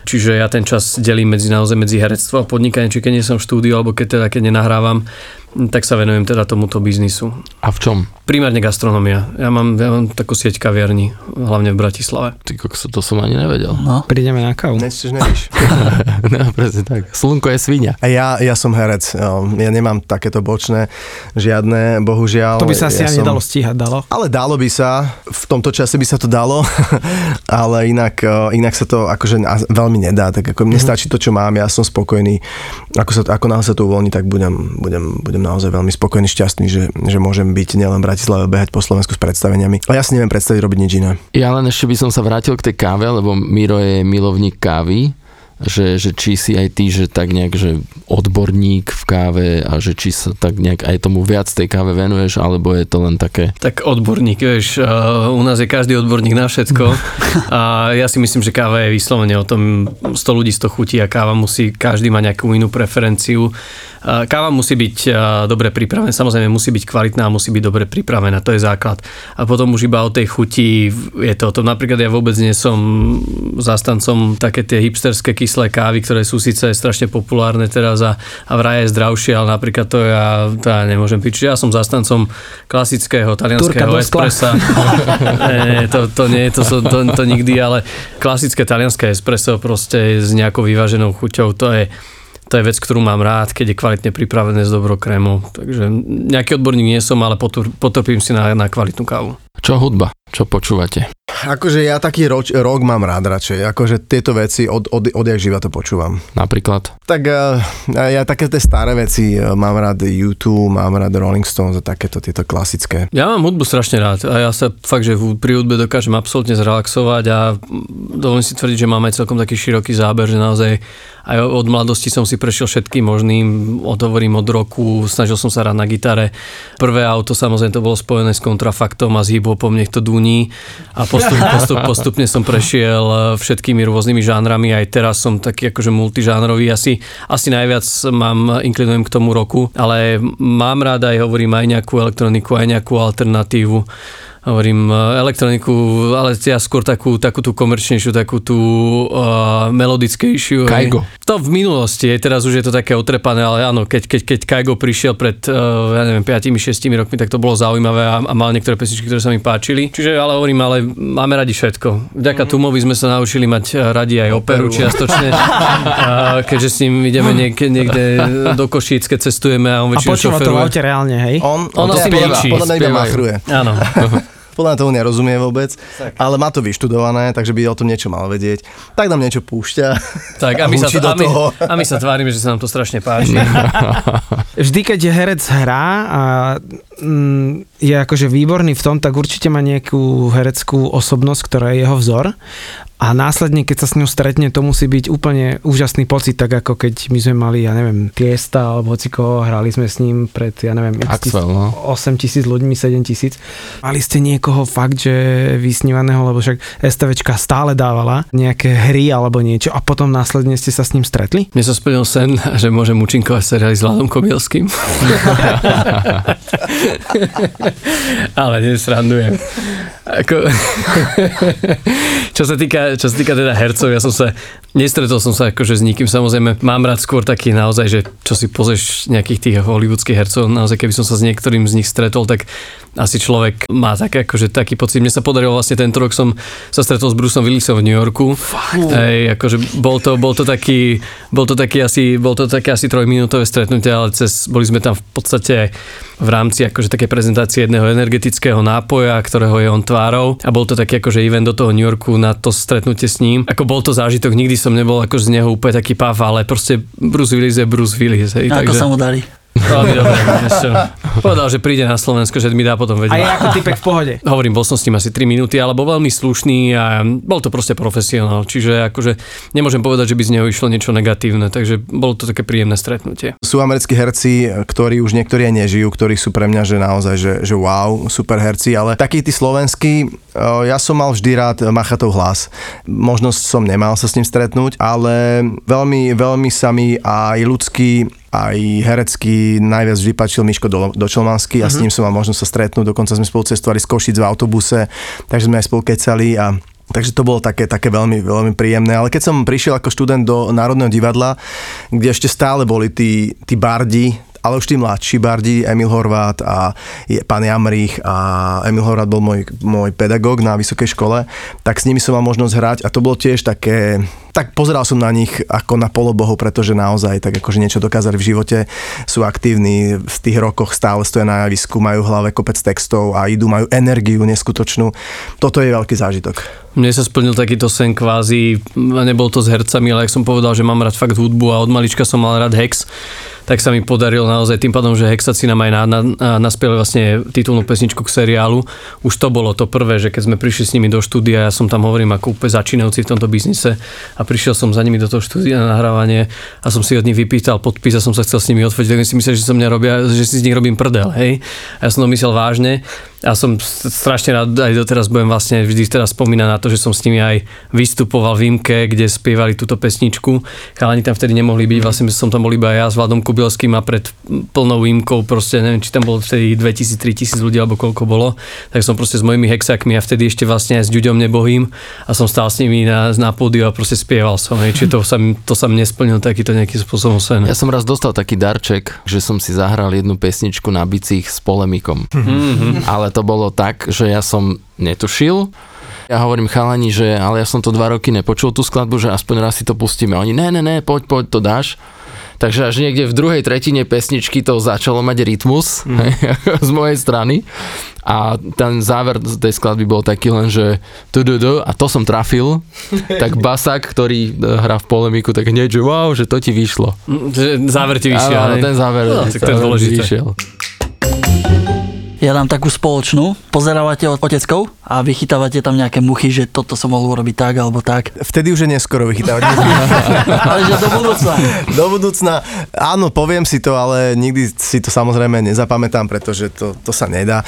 Čiže ja ten čas delím medzi naozaj medzi herectvo a podnikanie, či keď nie som v štúdiu, alebo keď teda keď nenahrávam, tak sa venujem teda tomuto biznisu. A v čom? Primárne gastronomia. Ja mám, ja mám takú sieť kaviarní, hlavne v Bratislave. Ty kokso, to som ani nevedel. No. Prídeme na kávu. Nechceš, nevíš. <laughs> no, presne tak. Slnko je svinia. A ja, ja som herec, jo. ja nemám takéto bočné, žiadne, bohužiaľ. To by sa asi ja ani som... nedalo stíhať, dalo. Ale dalo by sa, v tomto čase by sa to dalo, <laughs> ale inak, eh, inak sa to akože veľmi nedá, tak ako mne stačí to, čo mám, ja som spokojný. Ako, sa, ako náhle sa to uvoľní, tak budem, budem, budem naozaj veľmi spokojný, šťastný, že, že môžem byť nielen v Bratislave, behať po Slovensku s predstaveniami. A ja si neviem predstaviť robiť nič iné. Ja len ešte by som sa vrátil k tej káve, lebo Miro je milovník kávy, že, že či si aj ty, že tak nejak, že odborník v káve a že či sa tak nejak aj tomu viac tej káve venuješ, alebo je to len také... Tak odborník, vieš, uh, u nás je každý odborník na všetko <laughs> a ja si myslím, že káva je vyslovene o tom 100 ľudí 100 chutí a káva musí, každý má nejakú inú preferenciu. Uh, Káva musí byť uh, dobre pripravená, samozrejme musí byť kvalitná a musí byť dobre pripravená, to je základ. A potom už iba o tej chuti je to o tom, napríklad ja vôbec nie som zastancom také tie hipsterské kyslé kávy, ktoré sú síce strašne populárne teraz a, a vraj je zdravšie, ale napríklad to ja, to ja nemôžem piť. Čiže ja som zastancom klasického talianského espressa. <laughs> nie, to, to nie, to, to, to, to nikdy, ale klasické talianské espresso proste s nejakou vyváženou chuťou, to je to je vec, ktorú mám rád, keď je kvalitne pripravené s dobrou krémou. Takže nejaký odborník nie som, ale potrpím si na, na kvalitnú kávu. Čo hudba? Čo počúvate? Akože ja taký roč, rok mám rád radšej, akože tieto veci od, od, odjak živa to počúvam. Napríklad? Tak uh, ja také tie staré veci, uh, mám rád YouTube, mám rád Rolling Stones a takéto tieto klasické. Ja mám hudbu strašne rád a ja sa fakt, že pri hudbe dokážem absolútne zrelaxovať a dovolím si tvrdiť, že máme celkom taký široký záber, že naozaj aj od mladosti som si prešiel všetkým možným, odhovorím od roku, snažil som sa hrať na gitare. Prvé auto samozrejme to bolo spojené s kontrafaktom a s hip-hopom, nech to duní a postup, <laughs> postup, postupne som prešiel eh, všetkými rôznymi žánrami, aj teraz som taký akože multižánrový, asi, asi najviac mám, inklinujem k tomu roku, ale mám rád aj hovorím aj nejakú elektroniku, aj nejakú alternatívu hovorím e, elektroniku, ale ja skôr takú, takú tú komerčnejšiu, takú tú uh, melodickejšiu. Kaigo. To v minulosti, je, teraz už je to také otrepané, ale áno, keď, keď, keď Kaigo prišiel pred, uh, ja neviem, 5-6 rokmi, tak to bolo zaujímavé a, a mal niektoré pesničky, ktoré sa mi páčili. Čiže ale hovorím, ale máme radi všetko. Vďaka mm. Tumovi sme sa naučili mať radi aj operu, operu. čiastočne, <laughs> keďže s ním ideme niekde, niekde do Košíc, keď cestujeme a on väčšinou A počúva to v reálne, hej? On, on, on asi mlčí. Podľa mňa iba machruje. Áno. <laughs> podľa mňa tomu nerozumie vôbec, tak. ale má to vyštudované, takže by o tom niečo mal vedieť. Tak nám niečo púšťa. Tak <laughs> a my, sa, a, my, a my sa tvárime, že sa nám to strašne páči. <laughs> Vždy, keď je herec hrá a mm, je akože výborný v tom, tak určite má nejakú hereckú osobnosť, ktorá je jeho vzor a následne, keď sa s ňou stretne, to musí byť úplne úžasný pocit, tak ako keď my sme mali, ja neviem, Tiesta alebo hociko, hrali sme s ním pred, ja neviem, Axel, no. 8 tisíc ľuďmi, 7 tisíc. Mali ste niekoho fakt, že vysnívaného, lebo však STVčka stále dávala nejaké hry alebo niečo a potom následne ste sa s ním stretli? Mne sa splnil sen, <laughs> že môžem účinkovať seriály s Vladom Kobielským. <laughs> Ale nesrandujem. Ako... <laughs> čo, sa týka, čo sa týka teda hercov, ja som sa, nestretol som sa akože s nikým, samozrejme mám rád skôr taký naozaj, že čo si pozrieš nejakých tých hollywoodských hercov, naozaj keby som sa s niektorým z nich stretol, tak asi človek má také, akože taký pocit. Mne sa podarilo vlastne tento rok som sa stretol s Bruceom Willisom v New Yorku. Hej, akože bol to, bol to taký, bol to taký asi, bol to také asi trojminútové stretnutie, ale cez, boli sme tam v podstate v rámci akože také prezentácie jedného energetického nápoja, ktorého je on tvárou a bol to taký akože event do toho New Yorku na to stretnutie s ním. Ako bol to zážitok, nikdy som nebol akože z neho úplne taký pav, ale proste Bruce Willis je Bruce Willis. Hej, ako takže... sa mu darí? Veľmi dobre, <laughs> Povedal, že príde na Slovensko, že mi dá potom vedieť. A je ako typek v pohode. Hovorím, bol som s ním asi 3 minúty, ale bol veľmi slušný a bol to proste profesionál. Čiže akože nemôžem povedať, že by z neho išlo niečo negatívne, takže bolo to také príjemné stretnutie. Sú americkí herci, ktorí už niektorí aj nežijú, ktorí sú pre mňa, že naozaj, že, že wow, super herci, ale takí tí slovenskí, ja som mal vždy rád Machatov hlas. Možnosť som nemal sa s ním stretnúť, ale veľmi, veľmi sa mi aj ľudský aj herecký najviac vždy páčil Miško do, Dočelmanský a s mhm. ním som mal možnosť sa stretnúť, dokonca sme spolu cestovali z Košic v autobuse, takže sme aj spolu kecali a Takže to bolo také, také veľmi, veľmi príjemné. Ale keď som prišiel ako študent do Národného divadla, kde ešte stále boli tí, tí bardi, ale už tí mladší bardi, Emil Horvát a pán Jamrich a Emil Horvát bol môj, môj pedagóg na vysokej škole, tak s nimi som mal možnosť hrať a to bolo tiež také, tak pozeral som na nich ako na polobohov, pretože naozaj tak akože niečo dokázali v živote, sú aktívni, v tých rokoch stále stoja na javisku, majú v hlave kopec textov a idú, majú energiu neskutočnú. Toto je veľký zážitok. Mne sa splnil takýto sen kvázi, nebol to s hercami, ale ak som povedal, že mám rád fakt hudbu a od malička som mal rád Hex, tak sa mi podarilo naozaj tým pádom, že Hexaci nám aj na, na, naspievali vlastne titulnú pesničku k seriálu. Už to bolo to prvé, že keď sme prišli s nimi do štúdia, ja som tam hovorím ako úplne začínajúci v tomto biznise a prišiel som za nimi do toho štúdia na nahrávanie a som si od nich vypýtal podpis a som sa chcel s nimi odfotiť, tak si myslel, že som mňa robia, že si z nich robím prdel, hej. A ja som to myslel vážne ja som strašne rád, aj doteraz budem vlastne vždy teraz spomínať na to, že som s nimi aj vystupoval v Imke, kde spievali túto pesničku. Chalani tam vtedy nemohli byť, vlastne som tam bol iba ja s Vladom Kubilským a pred plnou Imkou, proste neviem, či tam bolo vtedy 2000-3000 ľudí alebo koľko bolo, tak som proste s mojimi hexakmi a vtedy ešte vlastne aj s Ďuďom Nebohým a som stál s nimi na, na pódiu a proste spieval som, hej, čiže to sa, to sa mi nesplnil takýto nejakým spôsobom sen. Ja som raz dostal taký darček, že som si zahral jednu pesničku na bicích s polemikom. Mm-hmm. Ale to bolo tak, že ja som netušil, ja hovorím chalani, že ale ja som to dva roky nepočul tú skladbu, že aspoň raz si to pustíme. Oni, ne, ne, ne, poď, poď, to dáš. Takže až niekde v druhej tretine pesničky to začalo mať rytmus mm. <laughs> z mojej strany a ten záver z tej skladby bol taký len, že tududu, a to som trafil, <laughs> tak Basak, ktorý e, hrá v polemiku, tak hneď, že wow, že to ti vyšlo. Že Záver ti vyšiel. Áno, hej? ten záver, No, tak to je dôležité. vyšiel. Ja dám takú spoločnú. Pozerávate od oteckov a vychytávate tam nejaké muchy, že toto som mohol urobiť tak alebo tak. Vtedy už je neskoro vychytávať. <laughs> Ale že do budúcna. Do budúcna, áno, poviem si to, ale nikdy si to samozrejme nezapamätám, pretože to, to sa nedá.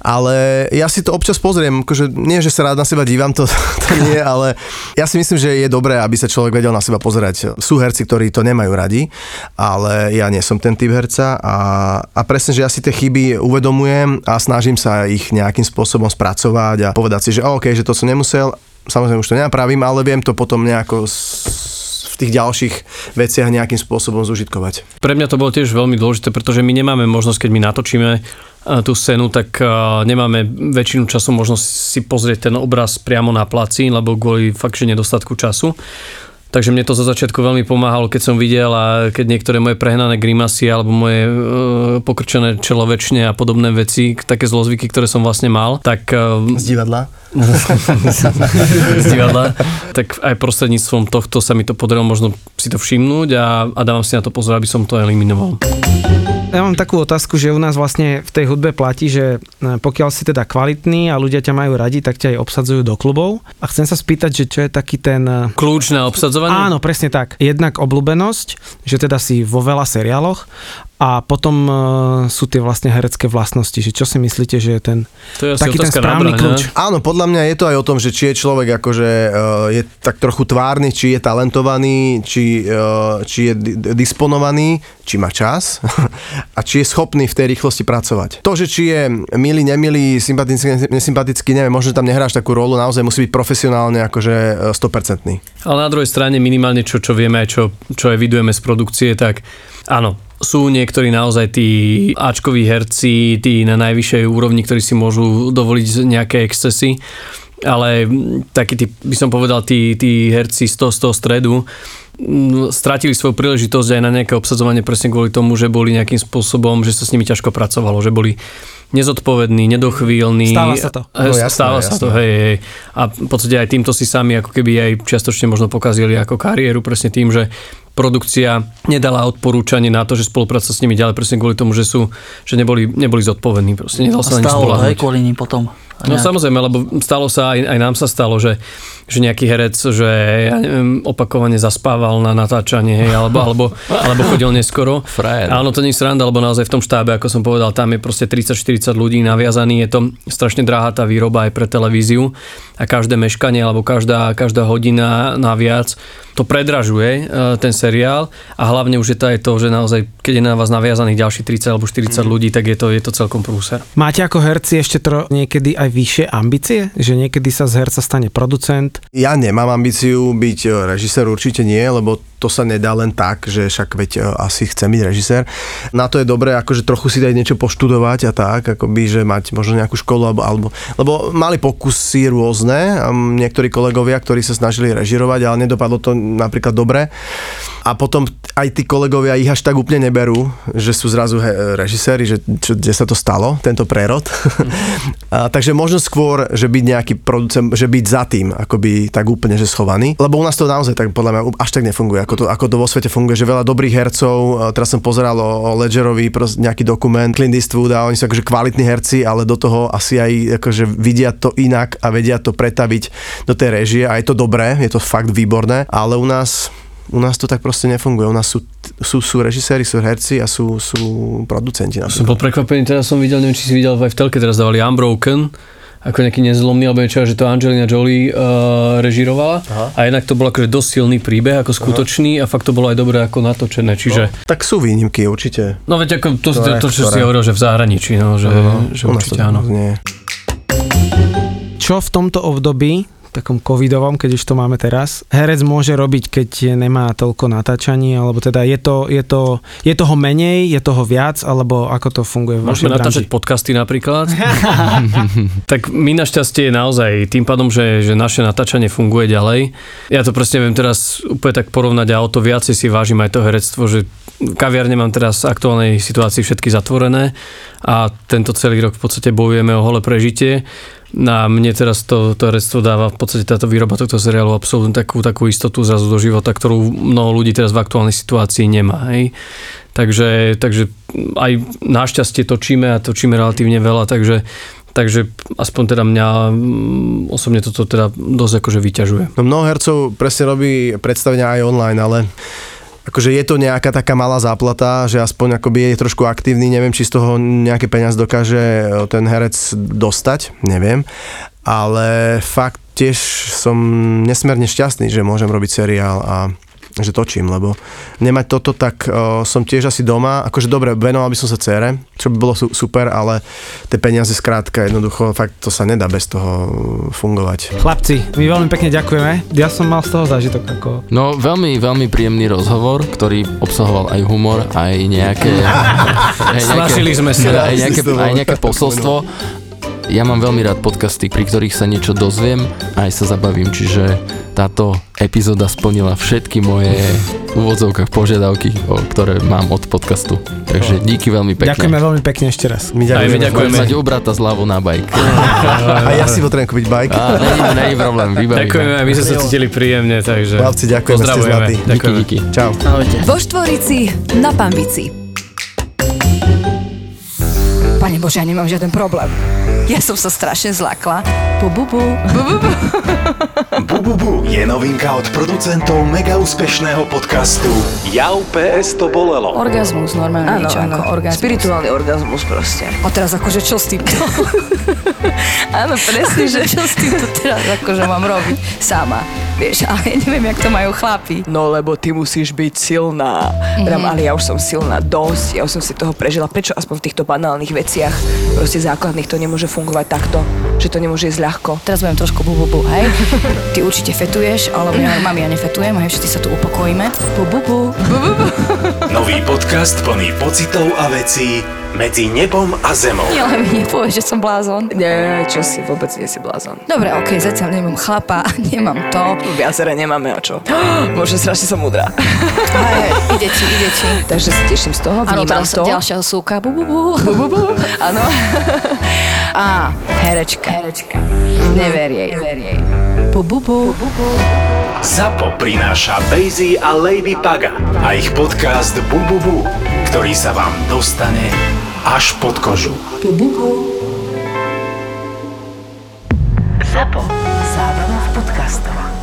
Ale ja si to občas pozriem, akože nie, že sa rád na seba dívam, to, <laughs> to nie, ale ja si myslím, že je dobré, aby sa človek vedel na seba pozerať. Sú herci, ktorí to nemajú radi, ale ja nie som ten typ herca a, a presne, že ja si tie chyby uvedomujem a snažím sa ich nejakým spôsobom spracovať a povedať si, že OK, že to som nemusel, samozrejme už to nenapravím, ale viem to potom nejako v tých ďalších veciach nejakým spôsobom zužitkovať. Pre mňa to bolo tiež veľmi dôležité, pretože my nemáme možnosť, keď my natočíme e, tú scénu, tak e, nemáme väčšinu času možnosť si pozrieť ten obraz priamo na placi, lebo kvôli fakt, že nedostatku času. Takže mne to zo začiatku veľmi pomáhalo, keď som videl a keď niektoré moje prehnané grimasy alebo moje e, pokrčené čelovečne a podobné veci, také zlozvyky, ktoré som vlastne mal, tak e, Z divadla? <laughs> z divadla, tak aj prostredníctvom tohto sa mi to podarilo možno si to všimnúť a, a dávam si na to pozor, aby som to eliminoval. Ja mám takú otázku, že u nás vlastne v tej hudbe platí, že e, pokiaľ si teda kvalitný a ľudia ťa majú radi, tak ťa aj obsadzujú do klubov. A chcem sa spýtať, že čo je taký ten... e, Kľúč na obsadzovanie? Áno, presne tak. Jednak obľúbenosť, že teda si vo veľa seriáloch a potom uh, sú tie vlastne herecké vlastnosti, že čo si myslíte, že je ten To je taký ten správny Braňa. kľúč? Áno, podľa mňa je to aj o tom, že či je človek akože uh, je tak trochu tvárny, či je talentovaný, či, uh, či je di- disponovaný, či má čas <laughs> a či je schopný v tej rýchlosti pracovať. To, že či je milý, nemilý, sympatický, nesympatický, neviem, možno tam nehráš takú rolu, naozaj musí byť profesionálne akože uh, 100%. Ale na druhej strane minimálne čo, čo vieme aj čo, čo evidujeme z produkcie, tak áno, sú niektorí naozaj tí Ačkoví herci, tí na najvyššej úrovni, ktorí si môžu dovoliť nejaké excesy, ale takí tí, by som povedal, tí, tí herci z toho, z toho stredu stratili svoju príležitosť aj na nejaké obsadzovanie presne kvôli tomu, že boli nejakým spôsobom, že sa s nimi ťažko pracovalo, že boli nezodpovední, nedochvíľní. Stáva sa to. Eh, No jasné, Stáva sa jasné. to, hej, hej. A v podstate aj týmto si sami ako keby aj čiastočne možno pokazili ako kariéru presne tým, že produkcia nedala odporúčanie na to, že spolupráca s nimi ďalej presne kvôli tomu, že sú, že neboli, neboli zodpovední proste, nedal sa na hej, spolahnuť. kvôli ním potom. No nejak- samozrejme, lebo stalo sa, aj, aj nám sa stalo, že, že nejaký herec, že ja neviem, opakovane zaspával na natáčanie, hej, alebo, alebo, alebo chodil neskoro. Frajer. Áno, to nie je sranda, lebo naozaj v tom štábe, ako som povedal, tam je proste 30-40 ľudí naviazaný, je to strašne drahá tá výroba aj pre televíziu a každé meškanie alebo každá, každá hodina naviac to predražuje e, ten seriál a hlavne už je to aj to, že naozaj, keď je na vás naviazaných ďalší 30 alebo 40 ľudí, tak je to, je to celkom prúser. Máte ako herci ešte tro, niekedy aj vyššie ambície? Že niekedy sa z herca stane producent? Ja nemám ambíciu byť e, režisér, určite nie, lebo to sa nedá len tak, že však veď e, asi chcem byť režisér. Na to je dobré akože trochu si dať niečo poštudovať a tak, akoby, že mať možno nejakú školu alebo, alebo lebo mali pokusy rôzne, a niektorí kolegovia, ktorí sa snažili režirovať, ale nedopadlo to napríklad dobre. A potom aj tí kolegovia ich až tak úplne neberú, že sú zrazu he- režiséri, že čo, kde sa to stalo, tento prerod. <laughs> a, takže možno skôr, že byť nejaký producent, že byť za tým, akoby tak úplne, že schovaný. Lebo u nás to naozaj tak podľa mňa až tak nefunguje, ako to, ako to vo svete funguje, že veľa dobrých hercov, teraz som pozeral o, o Ledgerovi pros, nejaký dokument, Clint Eastwood a oni sú akože kvalitní herci, ale do toho asi aj akože vidia to inak a vedia to pretaviť do tej režie a je to dobré, je to fakt výborné, ale u nás u nás to tak proste nefunguje. U nás sú, sú, sú režiséri, sú herci a sú, sú producenti. Som napríklad. bol prekvapený, teraz som videl, neviem, či si videl aj v telke, teraz dávali Unbroken, ako nejaký nezlomný, alebo niečo, že to Angelina Jolie uh, režirovala. Aha. A jednak to bol akože dosť silný príbeh, ako skutočný a fakt to bolo aj dobre ako natočené, čiže... Tak sú výnimky určite. No veď ako to, to, Ktoré, to čo si hovoril, že v zahraničí, no, že, že U nás to určite áno. Nie. Čo v tomto období, takom covidovom, keď už to máme teraz, herec môže robiť, keď nemá toľko natáčaní, alebo teda je to, je to, je toho menej, je toho viac, alebo ako to funguje v Môžeme natáčať branži? podcasty napríklad. <laughs> tak my našťastie naozaj tým pádom, že, že naše natáčanie funguje ďalej. Ja to presne viem teraz úplne tak porovnať a o to viacej si vážim aj to herectvo, že kaviarne mám teraz v aktuálnej situácii všetky zatvorené a tento celý rok v podstate bojujeme o holé prežitie. Na mne teraz to, to herectvo dáva v podstate táto výroba tohto seriálu absolútne takú, takú istotu zrazu do života, ktorú mnoho ľudí teraz v aktuálnej situácii nemá. Hej. Takže, takže aj našťastie točíme a točíme relatívne veľa, takže Takže aspoň teda mňa mm, osobne toto teda dosť akože vyťažuje. No mnoho hercov presne robí predstavenia aj online, ale akože je to nejaká taká malá záplata, že aspoň akoby je trošku aktívny, neviem, či z toho nejaké peniaz dokáže e, ten herec dostať, neviem, ale fakt tiež som nesmierne šťastný, že môžem robiť seriál a že točím, lebo nemať toto, tak o, som tiež asi doma, akože dobre, venoval by som sa cére, čo by bolo su- super, ale tie peniaze skrátka jednoducho, fakt to sa nedá bez toho fungovať. Chlapci, my veľmi pekne ďakujeme. Ja som mal z toho zážitok ako... No veľmi, veľmi príjemný rozhovor, ktorý obsahoval aj humor, aj nejaké... <laughs> aj Snažili sme sa. Aj nejaké, aj nejaké posolstvo. Ja mám veľmi rád podcasty, pri ktorých sa niečo dozviem a aj sa zabavím, čiže táto epizóda splnila všetky moje v úvodzovkách požiadavky, o, ktoré mám od podcastu. Takže díky veľmi pekne. Ďakujeme veľmi pekne ešte raz. My Aj my ďakujeme. ďakujeme. Mať u brata zľavu na bajk. <laughs> A ja si potrebujem kúpiť bike. Á, není, <laughs> problém, vybavíme. Ďakujeme, my sme sa cítili príjemne, takže Chlapci, ďakujeme, ste zlatí. Díky, Ďakujeme. díky. Čau. Ahojte. Vo Štvorici na Pambici. Pane Bože, ja nemám žiaden problém. Ja som sa strašne zlakla. Bu, bu, bu. Bu, bu, bu. Bububu je novinka od producentov mega úspešného podcastu Jau PS to bolelo. Orgazmus, normálne Áno, niečo áno. ako orgazmus. Spirituálny orgazmus proste. A teraz akože čo s týmto? <laughs> Áno, presne, že čo s týmto teraz akože mám robiť sama. Vieš, <laughs> ale ja neviem, jak to majú chlapi. No lebo ty musíš byť silná. Mm-hmm. ale ja už som silná dosť, ja už som si toho prežila. Prečo aspoň v týchto banálnych veciach, proste základných, to nemôže fungovať takto? Že to nemôže ísť ľahko? Teraz budem trošku bu, bu, bu, hej? <laughs> Ty určite fetuješ, alebo ja, mami, ja nefetujem, hej, všetci sa tu upokojíme. Bu, bu, bu. bu, bu, bu. <laughs> Nový podcast plný pocitov a vecí medzi nebom a zemou. Ale mi nepovieš, že som blázon. Nie, čo si, vôbec nie si blázon. Dobre, okej, zatiaľ nemám chlapa, nemám to. Viacere nemáme o čo. <gasps> Bože, strašne som múdra. Hej, ide ti, ide ti. Takže sa teším z toho, vnímam teraz to. ďalšia súka. Bu, bu, bu. Bu, bu, bu. Áno. <laughs> Á, herečka. Herečka. Never jej. Never jej. Bu, bu, bu. ZAPO prináša Bejzy a Lady Paga a ich podcast Bububu, ktorý sa vám dostane až pod kožu. ZAPO. Zábrná v podcastovách.